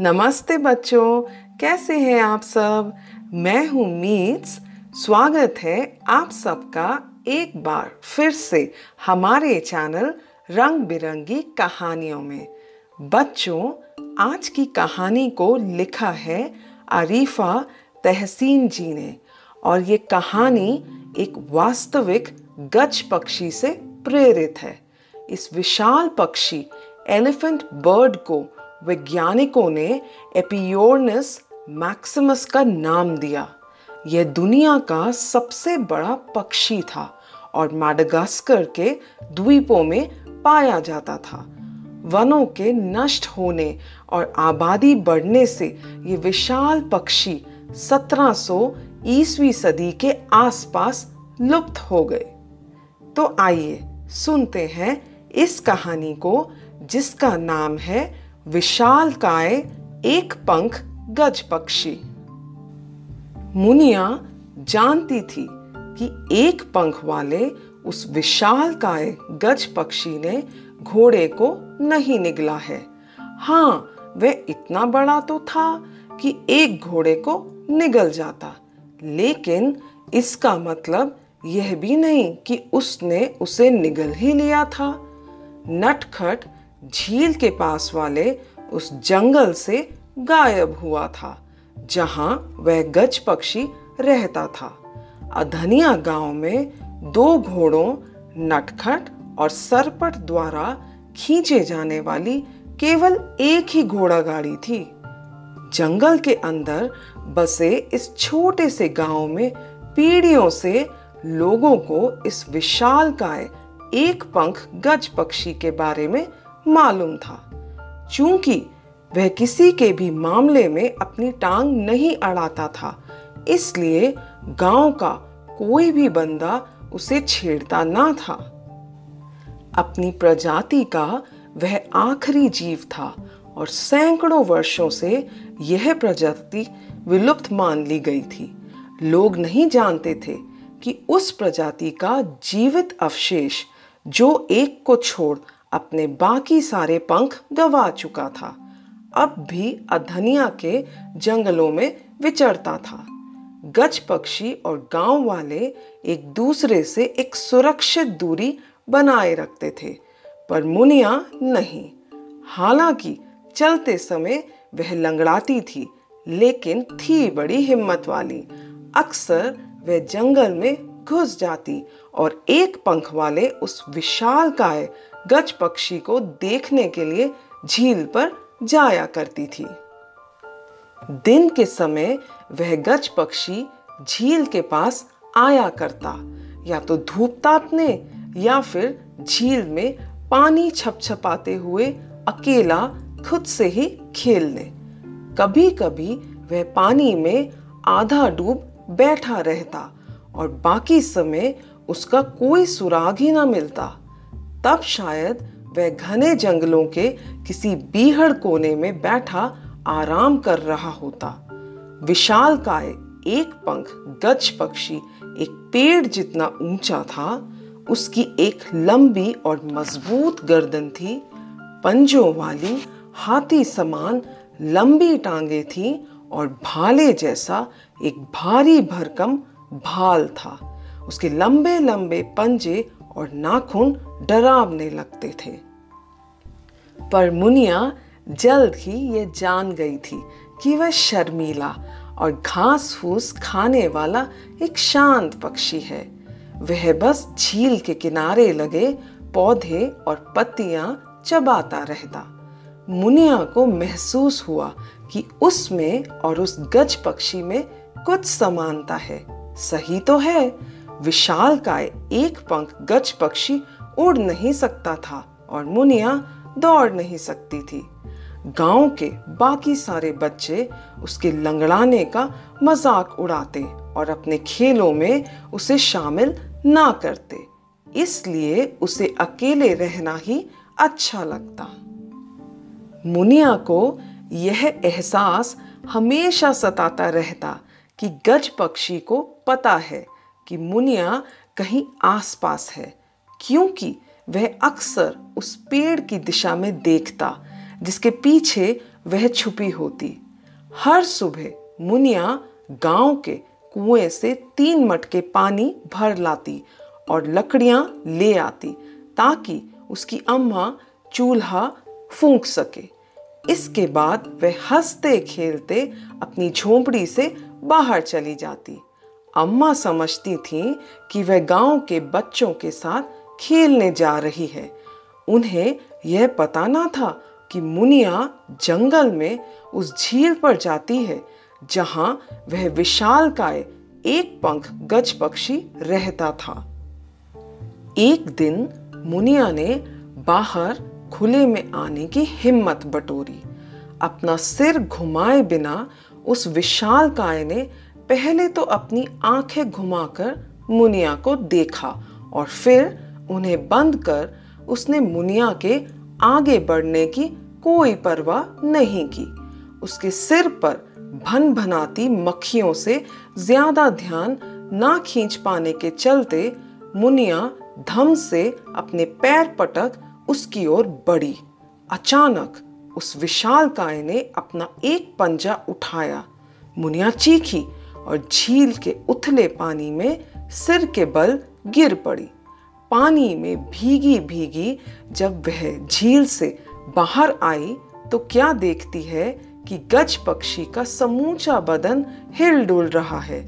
नमस्ते बच्चों, कैसे हैं आप सब? मैं हूँ मीट्स स्वागत है आप सबका एक बार फिर से हमारे चैनल रंग बिरंगी कहानियों में। बच्चों, आज की कहानी को लिखा है आरिफा तहसीन जी ने और ये कहानी एक वास्तविक गज पक्षी से प्रेरित है। इस विशाल पक्षी, एलिफेंट बर्ड को वैज्ञानिकों ने एपियोर्नस मैक्सिमस का नाम दिया। यह दुनिया का सबसे बड़ा पक्षी था और माडागास्कर के द्वीपों में पाया जाता था। वनों के नष्ट होने और आबादी बढ़ने से ये विशाल पक्षी 1700 ईसवी सदी के आसपास लुप्त हो गए। तो आइए सुनते हैं इस कहानी को, जिसका नाम है विशाल काय एक पंख गज पक्षी। मुनिया जानती थी कि एक पंख वाले उस विशाल काय गज पक्षी ने घोड़े को नहीं निगला है। हाँ वह इतना बड़ा तो था कि एक घोड़े को निगल जाता, लेकिन इसका मतलब यह भी नहीं कि उसने उसे निगल ही लिया था। नटखट झील के पास वाले उस जंगल से गायब हुआ था, जहाँ वह गज पक्षी रहता था। अधनिया गाँव में दो घोड़ों, नटखट और सरपट द्वारा खींचे जाने वाली केवल एक ही घोड़ा गाड़ी थी। जंगल के अंदर बसे इस छोटे से गाँव में पीढ़ियों से लोगों को इस विशाल काय एक पंख गज पक्षी के बारे में मालूम था। चूँकि वह किसी के भी मामले में अपनी टांग नहीं अड़ाता था, इसलिए गाँव का कोई भी बंदा उसे छेड़ता ना था। अपनी प्रजाति का वह आखिरी जीव था और सैकड़ों वर्षों से यह प्रजाति विलुप्त मान ली गई थी। लोग नहीं जानते थे कि उस प्रजाति का जीवित अवशेष जो एक को छोड़ अपने बाकी सारे पंख गवा चुका था। अब भी अधनिया के जंगलों में विचरता था। गज पक्षी और गाँव वाले एक दूसरे से एक सुरक्षित दूरी बनाए रखते थे, पर मुनिया नहीं। हालाँकि चलते समय वह लंगड़ाती थी, लेकिन थी बड़ी हिम्मत वाली। अक्सर वह जंगल में घुस जाती और एक पंख वाले उस विशाल काय गज पक्षी को देखने के लिए झील पर जाया करती थी। दिन के समय वह गज पक्षी झील के पास आया करता, या तो धूप तापने या फिर झील में पानी छपछपाते हुए अकेला खुद से ही खेलने। कभी कभी वह पानी में आधा डूब बैठा रहता और बाकी समय उसका कोई सुराग ही ना मिलता। तब शायद वह घने जंगलों के किसी बीहड़ कोने में बैठा आराम कर रहा होता। विशाल काय एक पंख गज पक्षी, एक पेड़ जितना ऊँचा था, उसकी एक लंबी और मज़बूत गर्दन थी, पंजों वाली हाथी समान लंबी टांगे थी और भाले जैसा एक भारी भरकम भाल था। उसके लंबे लंबे पंजे और नाखून डरावने लगते थे। पर मुनिया जल्द ही ये जान गई थी कि वह शर्मीला और घास फूस खाने वाला एक शांत पक्षी है। वह बस झील के किनारे लगे पौधे और पत्तियाँ चबाता रहता। मुनिया को महसूस हुआ कि उसमें और उस गज पक्षी में कुछ समानता है। सही तो है विशाल काय एक पंख गज पक्षी उड़ नहीं सकता था और मुनिया दौड़ नहीं सकती थी। गाँव के बाकी सारे बच्चे उसके लंगड़ाने का मज़ाक उड़ाते और अपने खेलों में उसे शामिल ना करते, इसलिए उसे अकेले रहना ही अच्छा लगता। मुनिया को यह एहसास हमेशा सताता रहता कि गज पक्षी को पता है कि मुनिया कहीं आसपास है, क्योंकि वह अक्सर उस पेड़ की दिशा में देखता, जिसके पीछे वह छुपी होती। हर सुबह मुनिया गाँव के कुएँ से तीन मटके पानी भर लाती और लकड़ियाँ ले आती, ताकि उसकी अम्मा चूल्हा फूंक सके। इसके बाद वह हँसते खेलते अपनी झोंपड़ी से बाहर चली जाती। अम्मा समझती थी कि वह गाँव के बच्चों के साथ खेलने जा रही है। उन्हें यह पता ना था कि मुनिया जंगल में उस झील पर जाती है, जहाँ वह विशाल काय एक पंख गज पक्षी रहता था। एक दिन मुनिया ने बाहर खुले में आने की हिम्मत बटोरी। अपना सिर घुमाए बिना उस विशाल काय ने पहले तो अपनी आँखें घुमाकर मुनिया को देखा और फिर उन्हें बंद कर उसने मुनिया के आगे बढ़ने की कोई परवाह नहीं की। उसके सिर पर भन भनाती मक्खियों से ज़्यादा ध्यान ना खींच पाने के चलते मुनिया धम से अपने पैर पटक उसकी ओर बढ़ी। अचानक उस विशाल काय ने अपना एक पंजा उठाया। मुनिया चीखी और झील के उथले पानी में सिर के बल गिर पड़ी। पानी में भीगी भीगी जब वह झील से बाहर आई तो क्या देखती है कि गज पक्षी का समूचा बदन हिल डुल रहा है।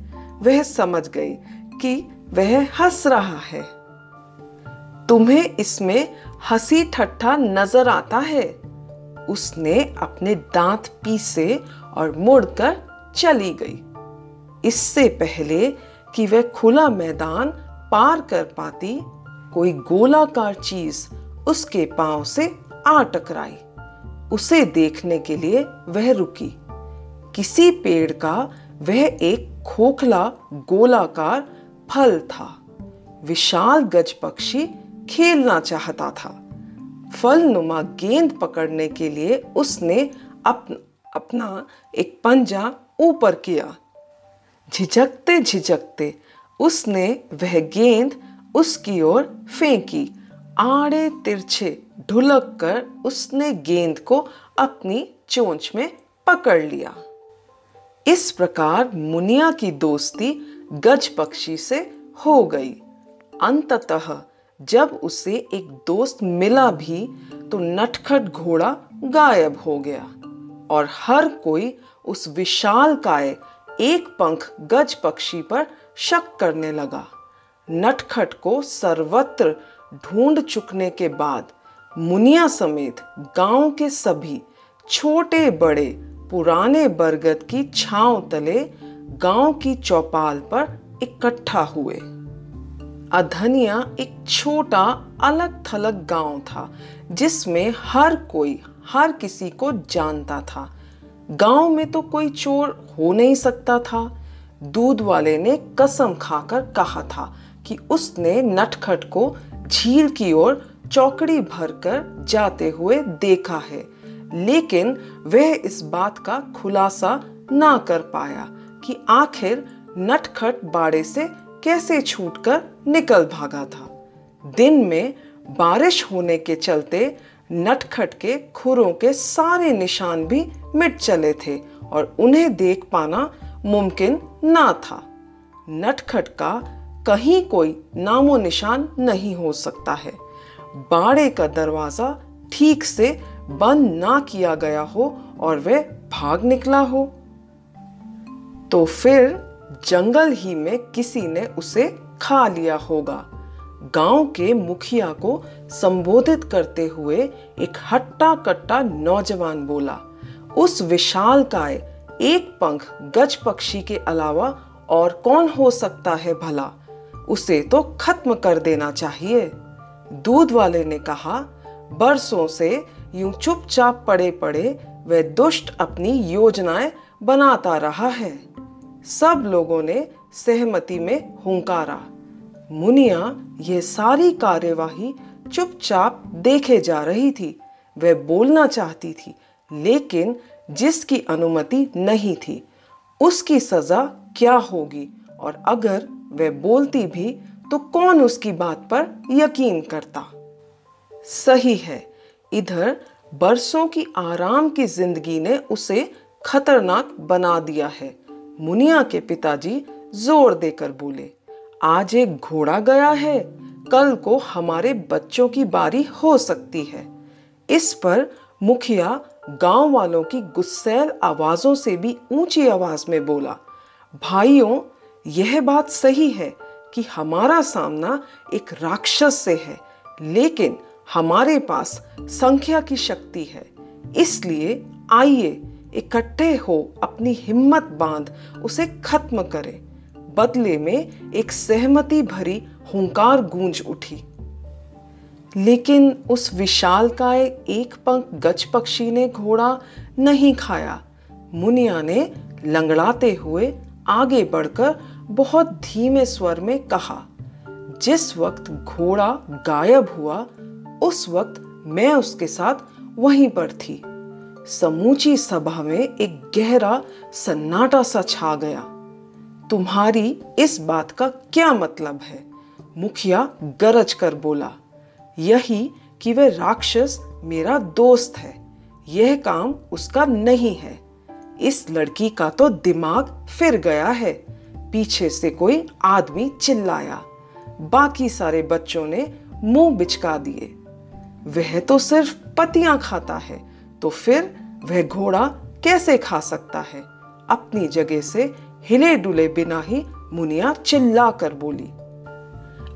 वह समझ गई कि वह हंस रहा है। तुम्हें इसमें हँसी ठट्ठा नज़र आता है? उसने अपने दांत पीसे और मुड़कर चली गई। इससे पहले कि वह खुला मैदान पार कर पाती कोई गोलाकार चीज़ उसके पाँव से आ टकराई। उसे देखने के लिए वह रुकी। किसी पेड़ का वह एक खोखला गोलाकार फल था। विशाल गज पक्षी खेलना चाहता था। फल नुमा गेंद पकड़ने के लिए उसने अप, अपना एक पंजा ऊपर किया। झिझकते झिझकते उसने वह गेंद उसकी ओर फेंकी। आड़े तिरछे ढुलक कर उसने गेंद को अपनी चोंच में पकड़ लिया। इस प्रकार मुनिया की दोस्ती गज पक्षी से हो गई। अंततः जब उसे एक दोस्त मिला भी तो नटखट घोड़ा गायब हो गया और हर कोई उस विशाल काय एक पंख गज पक्षी पर शक करने लगा। नटखट को सर्वत्र ढूंढ चुकने के बाद मुनिया समेत गाँव के सभी छोटे बड़े पुराने बरगद की छांव तले गाँव की चौपाल पर इकट्ठा हुए। अधनिया एक छोटा अलग थलग गाँव था, जिसमें हर कोई हर किसी को जानता था। गाँव में तो कोई चोर हो नहीं सकता था। दूध वाले ने कसम खाकर कहा था कि उसने नटखट को झील की ओर चौकड़ी भरकर जाते हुए देखा है, लेकिन वह इस बात का खुलासा ना कर पाया कि आखिर नटखट बाड़े से कैसे छूटकर निकल भागा था। दिन में बारिश होने के चलते नटखट के खुरों के सारे निशान भी मिट चले थे और उन्हें देख पाना मुमकिन ना था। नटखट का कहीं कोई नामो निशान नहीं हो सकता है। बाड़े का दरवाज़ा ठीक से बंद ना किया गया हो और वह भाग निकला हो। तो फिर जंगल ही में किसी ने उसे खा लिया होगा। गाँव के मुखिया को संबोधित करते हुए एक हट्टा कट्टा नौजवान बोला, उस विशाल काय, एक पंख गज पक्षी के अलावा और कौन हो सकता है भला? उसे तो खत्म कर देना चाहिए। दूध वाले ने कहा, बरसों से यूँ चुपचाप पड़े पड़े वह दुष्ट अपनी योजनाएँ बनाता रहा है। सब लोगों ने सहमति में हुंकारा। मुनिया यह सारी कार्यवाही चुपचाप देखे जा रही थी। वह बोलना चाहती थी, लेकिन जिसकी अनुमति नहीं थी, उसकी सजा क्या होगी? और अगर वह बोलती भी तो कौन उसकी बात पर यकीन करता? सही है, इधर बरसों की आराम की ज़िंदगी ने उसे खतरनाक बना दिया है। मुनिया के पिताजी ज़ोर देकर बोले, आज एक घोड़ा गया है। कल को हमारे बच्चों की बारी हो सकती है। इस पर मुखिया गाँव वालों की गुस्सैल आवाजों से भी ऊँची आवाज़ में बोला, भाइयों, यह बात सही है कि हमारा सामना एक राक्षस से है, लेकिन हमारे पास संख्या की शक्ति है। इसलिए आइए, इकट्ठे हो अपनी हिम्मत बाँध, उसे खत्म करें। बदले में एक सहमति भरी हुंकार गूंज उठी। लेकिन उस विशाल काय एक पंख गज पक्षी ने घोड़ा नहीं खाया। मुनिया ने लंगड़ाते हुए आगे बढ़कर बहुत धीमे स्वर में कहा, जिस वक्त घोड़ा गायब हुआ, उस वक्त मैं उसके साथ वहीं पर थी। समूची सभा में एक गहरा सन्नाटा सा छा गया। तुम्हारी इस बात का क्या मतलब है? मुखिया गरज कर बोला, यही कि वह राक्षस मेरा दोस्त है। यह काम उसका नहीं है। इस लड़की का तो दिमाग फिर गया है। पीछे से कोई आदमी चिल्लाया। बाकी सारे बच्चों ने मुँह बिचका दिए। वह तो सिर्फ़ पतियाँ खाता है तो फिर वह घोड़ा कैसे खा सकता है? अपनी जगह से हिले डुले बिना ही मुनिया चिल्ला कर बोली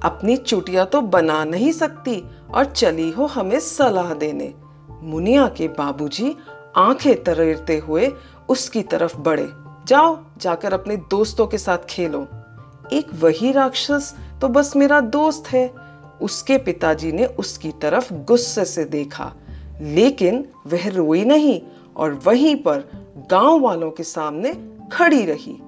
अपनी चुटिया तो बना नहीं सकती और चली हो हमें सलाह देने। मुनिया के बाबूजी आँखें तरेरते हुए उसकी तरफ़ बढ़े। जाओ, जाकर अपने दोस्तों के साथ खेलो। एक वही राक्षस तो बस मेरा दोस्त है। उसके पिताजी ने उसकी तरफ़ गुस्से से देखा। लेकिन वह रोई नहीं और वहीं पर गाँव वालों के सामने खड़ी रही।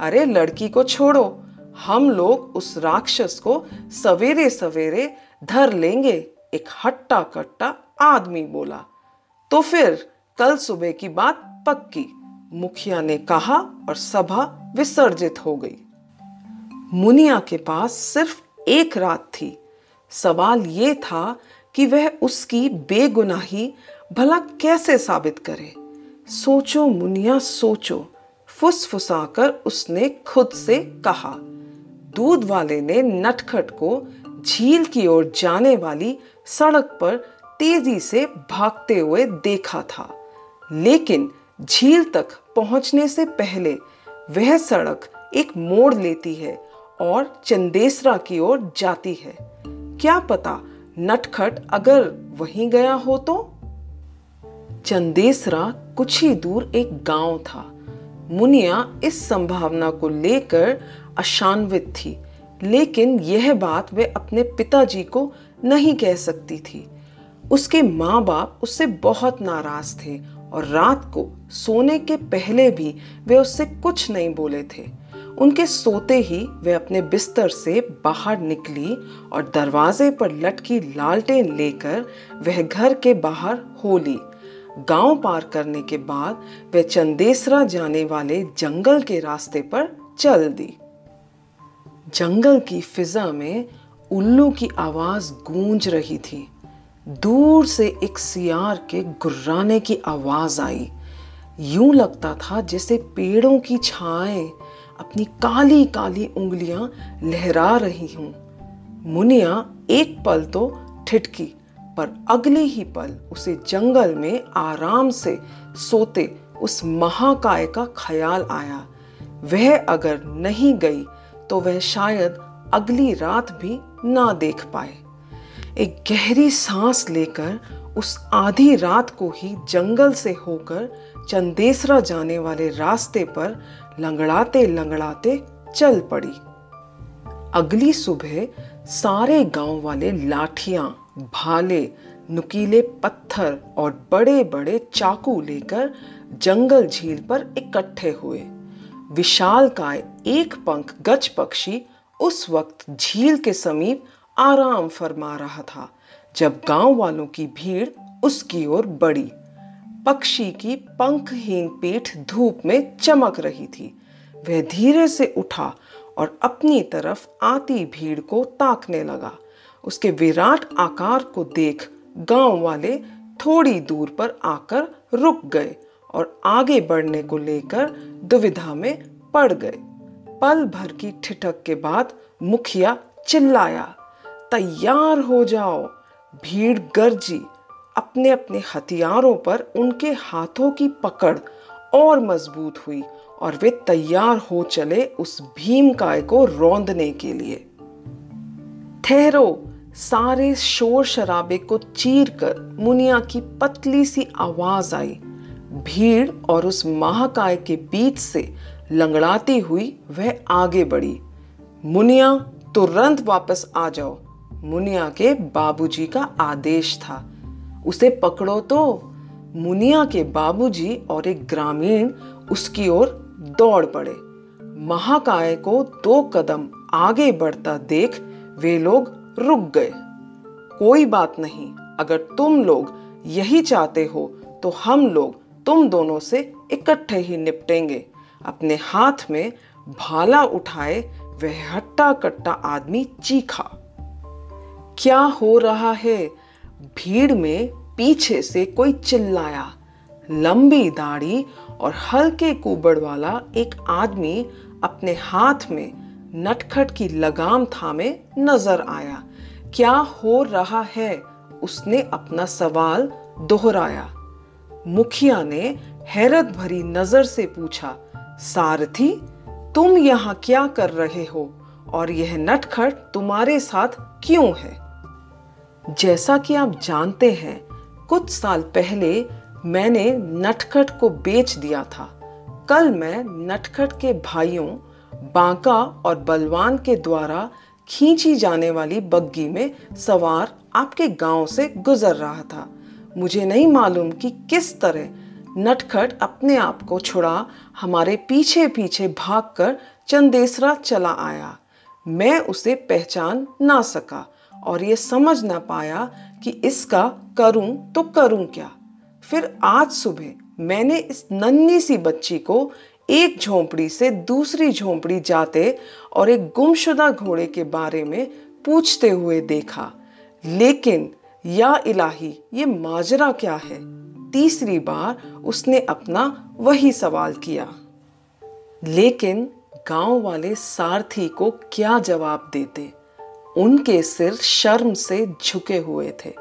अरे, लड़की को छोड़ो। हम लोग उस राक्षस को सवेरे सवेरे धर लेंगे, एक हट्टा कट्टा आदमी बोला। तो फिर कल सुबह की बात पक्की। मुखिया ने कहा और सभा विसर्जित हो गई। मुनिया के पास सिर्फ़ एक रात थी। सवाल ये था कि वह उसकी बेगुनाही भला कैसे साबित करे। सोचो मुनिया, सोचो। फुसफुसाकर उसने खुद से कहा। दूध वाले ने नटखट को झील की ओर जाने वाली सड़क पर तेज़ी से भागते हुए देखा था। लेकिन झील तक पहुँचने से पहले वह सड़क एक मोड़ लेती है और चंदेसरा की ओर जाती है। क्या पता नटखट अगर वहीं गया हो तो? चंदेसरा कुछ ही दूर एक गाँव था। मुनिया इस संभावना को लेकर अशान्वित थी। लेकिन यह बात वे अपने पिताजी को नहीं कह सकती थी। उसके माँ बाप उससे बहुत नाराज़ थे और रात को सोने के पहले भी वे उससे कुछ नहीं बोले थे। उनके सोते ही वे अपने बिस्तर से बाहर निकली और दरवाजे पर लटकी लालटेन लेकर वह घर के बाहर हो ली। गाँव पार करने के बाद वह चंदेसरा जाने वाले जंगल के रास्ते पर चल दी। जंगल की फिजा में उल्लू की आवाज़ गूंज रही थी। दूर से एक सियार के गुर्राने की आवाज़ आई। यूँ लगता था जैसे पेड़ों की छाएँ अपनी काली काली उंगलियाँ लहरा रही हूँ। मुनिया एक पल तो ठिठकी, पर अगले ही पल उसे जंगल में आराम से सोते उस महाकाय का ख्याल आया। वह अगर नहीं गई तो वह शायद अगली रात भी ना देख पाए। एक गहरी सांस लेकर उस आधी रात को ही जंगल से होकर चंदेसरा जाने वाले रास्ते पर लंगड़ाते लंगड़ाते चल पड़ी। अगली सुबह सारे गाँव वाले लाठियाँ, भाले, नुकीले पत्थर और बड़े बड़े चाकू लेकर जंगल झील पर इकट्ठे हुए। विशाल काय एक पंख गज पक्षी उस वक्त झील के समीप आराम फरमा रहा था, जब गाँव वालों की भीड़ उसकी ओर बढ़ी। पक्षी की पंखहीन पीठ धूप में चमक रही थी। वह धीरे से उठा और अपनी तरफ़ आती भीड़ को ताकने लगा। उसके विराट आकार को देख गाँव वाले थोड़ी दूर पर आकर रुक गए। और आगे बढ़ने को लेकर दुविधा में पड़ गए। पल भर की ठिठक के बाद मुखिया चिल्लाया, तैयार हो जाओ। भीड़ गर्जी। अपने अपने हथियारों पर उनके हाथों की पकड़ और मज़बूत हुई और वे तैयार हो चले उस भीम काय को रौंदने के लिए। ठहरो। सारे शोर शराबे को चीर कर मुनिया की पतली सी आवाज़ आई। भीड़ और उस महाकाय के बीच से लंगड़ाती हुई वह आगे बढ़ी। मुनिया तुरंत वापस आ जाओ। मुनिया के बाबूजी का आदेश था। उसे पकड़ो तो। मुनिया के बाबूजी और एक ग्रामीण उसकी ओर दौड़ पड़े। महाकाय को दो कदम आगे बढ़ता देख वे लोग रुक गए। कोई बात नहीं, अगर तुम लोग यही चाहते हो तो हम लोग तुम दोनों से इकट्ठे ही निपटेंगे। अपने हाथ में भाला उठाए वह हट्टा कट्टा आदमी चीखा। क्या हो रहा है? भीड़ में पीछे से कोई चिल्लाया। लंबी दाढ़ी और हल्के कुबड़ वाला एक आदमी अपने हाथ में नटखट की लगाम थामे नज़र आया। क्या हो रहा है? उसने अपना सवाल दोहराया। मुखिया ने हैरत भरी नज़र से पूछा, सारथी, तुम यहाँ क्या कर रहे हो? और यह नटखट तुम्हारे साथ क्यों है? जैसा कि आप जानते हैं, कुछ साल पहले मैंने नटखट को बेच दिया था। कल मैं नटखट के भाइयों, बांका और बलवान के द्वारा खींची जाने वाली बग्गी में सवार आपके गाँव से गुजर रहा था। मुझे नहीं मालूम कि किस तरह नटखट अपने आप को छुड़ा, हमारे पीछे पीछे भागकर चंदेसरा चला आया। मैं उसे पहचान ना सका और ये समझ ना पाया कि इसका करूँ तो करूँ क्या। फिर आज सुबह मैंने इस नन्ही सी बच्ची को एक झोंपड़ी से दूसरी झोंपड़ी जाते और एक गुमशुदा घोड़े के बारे में पूछते हुए देखा। लेकिन या इलाही, ये माजरा क्या है? तीसरी बार उसने अपना वही सवाल किया। लेकिन गाँव वाले सारथी को क्या जवाब देते? उनके सिर शर्म से झुके हुए थे।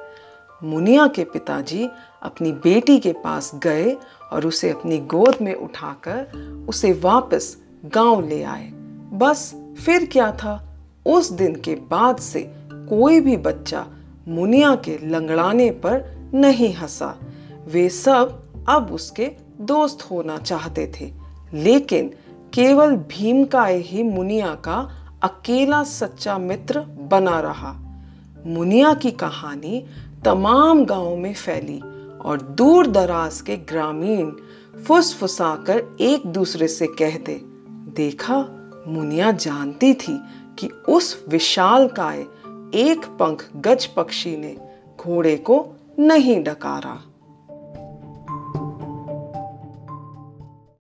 मुनिया के पिताजी अपनी बेटी के पास गए और उसे अपनी गोद में उठाकर उसे वापस गाँव ले आए। बस फिर क्या था? उस दिन के बाद से कोई भी बच्चा मुनिया के लंगड़ाने पर नहीं हंसा। वे सब अब उसके दोस्त होना चाहते थे, लेकिन केवल भीम का ही मुनिया का अकेला सच्चा मित्र बना रहा। मुनिया की कहानी तमाम गाँव में फैली और दूर दराज के ग्रामीण फुसफुसाकर एक दूसरे से कहते, देखा, मुनिया जानती थी कि उस विशाल काय एक पंख गज पक्षी ने घोड़े को नहीं डकारा।